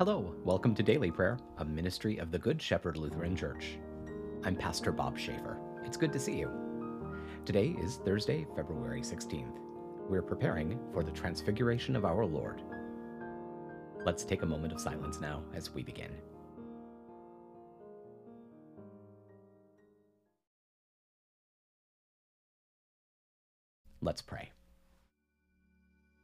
Hello, welcome to Daily Prayer, a ministry of the Good Shepherd Lutheran Church. I'm Pastor Bob Schaefer. It's good to see you. Today is Thursday, February 16th. We're preparing for the Transfiguration of our Lord. Let's take a moment of silence now as we begin. Let's pray.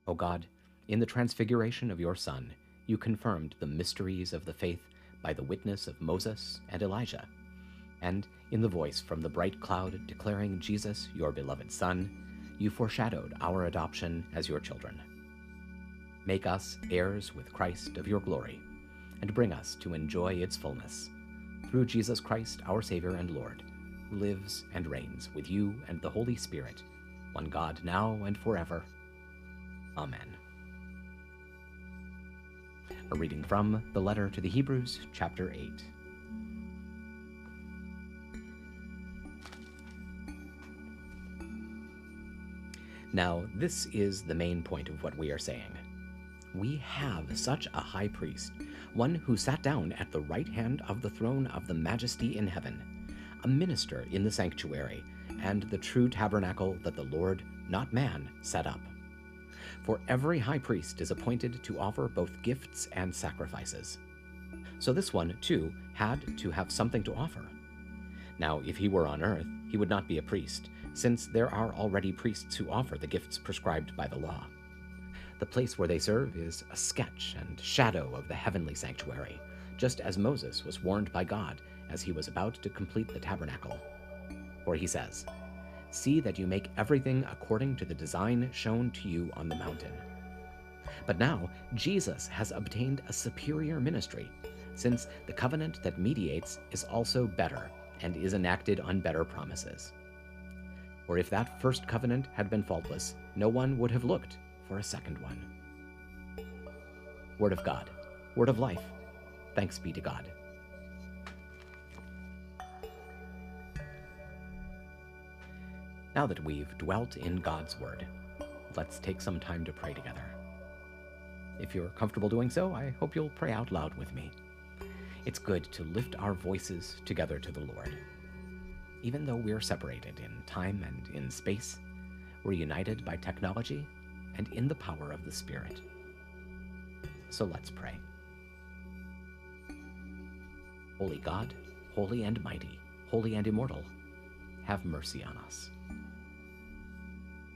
O God, in the transfiguration of your Son, you confirmed the mysteries of the faith by the witness of Moses and Elijah, and in the voice from the bright cloud declaring Jesus, your beloved Son, you foreshadowed our adoption as your children. Make us heirs with Christ of your glory, and bring us to enjoy its fullness. Through Jesus Christ, our Savior and Lord, who lives and reigns with you and the Holy Spirit, one God now and forever. Amen. A reading from the letter to the Hebrews, chapter 8. Now, this is the main point of what we are saying. We have such a high priest, one who sat down at the right hand of the throne of the majesty in heaven, a minister in the sanctuary, and the true tabernacle that the Lord, not man, set up. For every high priest is appointed to offer both gifts and sacrifices. So this one, too, had to have something to offer. Now, if he were on earth, he would not be a priest, since there are already priests who offer the gifts prescribed by the law. The place where they serve is a sketch and shadow of the heavenly sanctuary, just as Moses was warned by God as he was about to complete the tabernacle. For he says, See that you make everything according to the design shown to you on the mountain. But now, Jesus has obtained a superior ministry, since the covenant that mediates is also better and is enacted on better promises. For if that first covenant had been faultless, no one would have looked for a second one. Word of God, word of life. Thanks be to God. Now that we've dwelt in God's Word, let's take some time to pray together. If you're comfortable doing so, I hope you'll pray out loud with me. It's good to lift our voices together to the Lord. Even though we're separated in time and in space, we're united by technology and in the power of the Spirit. So let's pray. Holy God, holy and mighty, holy and immortal, have mercy on us.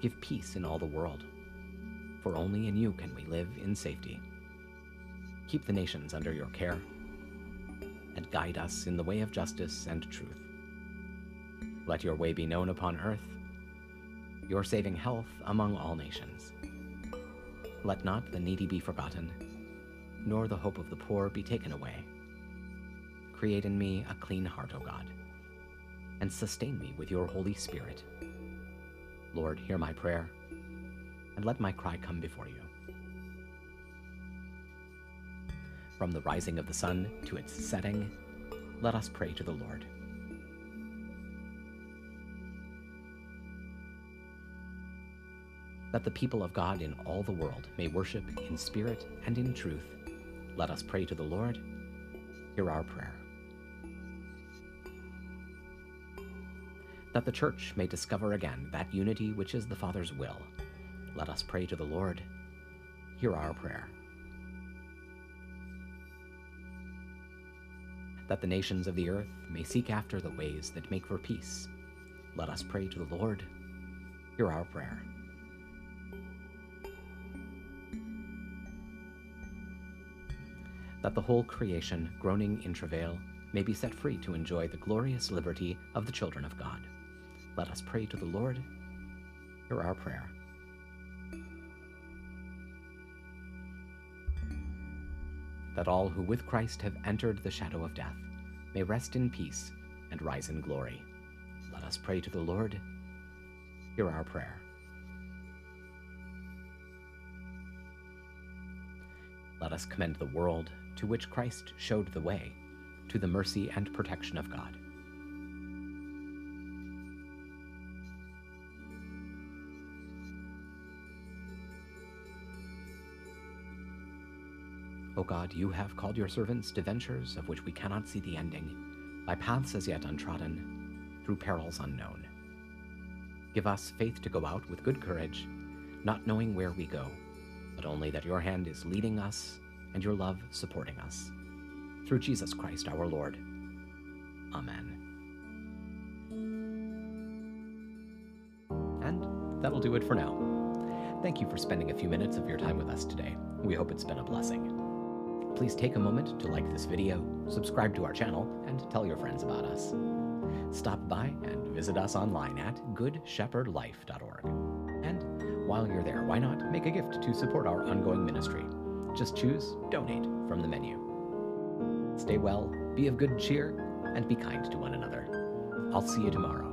Give peace in all the world, for only in you can we live in safety. Keep the nations under your care, and guide us in the way of justice and truth. Let your way be known upon earth, your saving health among all nations. Let not the needy be forgotten, nor the hope of the poor be taken away. Create in me a clean heart, O God, and sustain me with your Holy Spirit. Lord, hear my prayer, and let my cry come before you. From the rising of the sun to its setting, let us pray to the Lord. That the people of God in all the world may worship in spirit and in truth, let us pray to the Lord. Hear our prayer. That the Church may discover again that unity which is the Father's will, let us pray to the Lord. Hear our prayer. That the nations of the earth may seek after the ways that make for peace, let us pray to the Lord. Hear our prayer. That the whole creation, groaning in travail, may be set free to enjoy the glorious liberty of the children of God. Let us pray to the Lord. Hear our prayer. that all who with Christ have entered the shadow of death may rest in peace and rise in glory. Let us pray to the Lord. Hear our prayer. Let us commend the world to which Christ showed the way to the mercy and protection of God. O God, you have called your servants to ventures of which we cannot see the ending, by paths as yet untrodden, through perils unknown. Give us faith to go out with good courage, not knowing where we go, but only that your hand is leading us and your love supporting us. Through Jesus Christ our Lord. Amen. And that'll do it for now. Thank you for spending a few minutes of your time with us today. We hope it's been a blessing please take a moment to like this video, subscribe to our channel, and tell your friends about us. Stop by and visit us online at goodshepherdlife.org. And while you're there, why not make a gift to support our ongoing ministry? Just choose Donate from the menu. Stay well, be of good cheer, and be kind to one another. I'll see you tomorrow.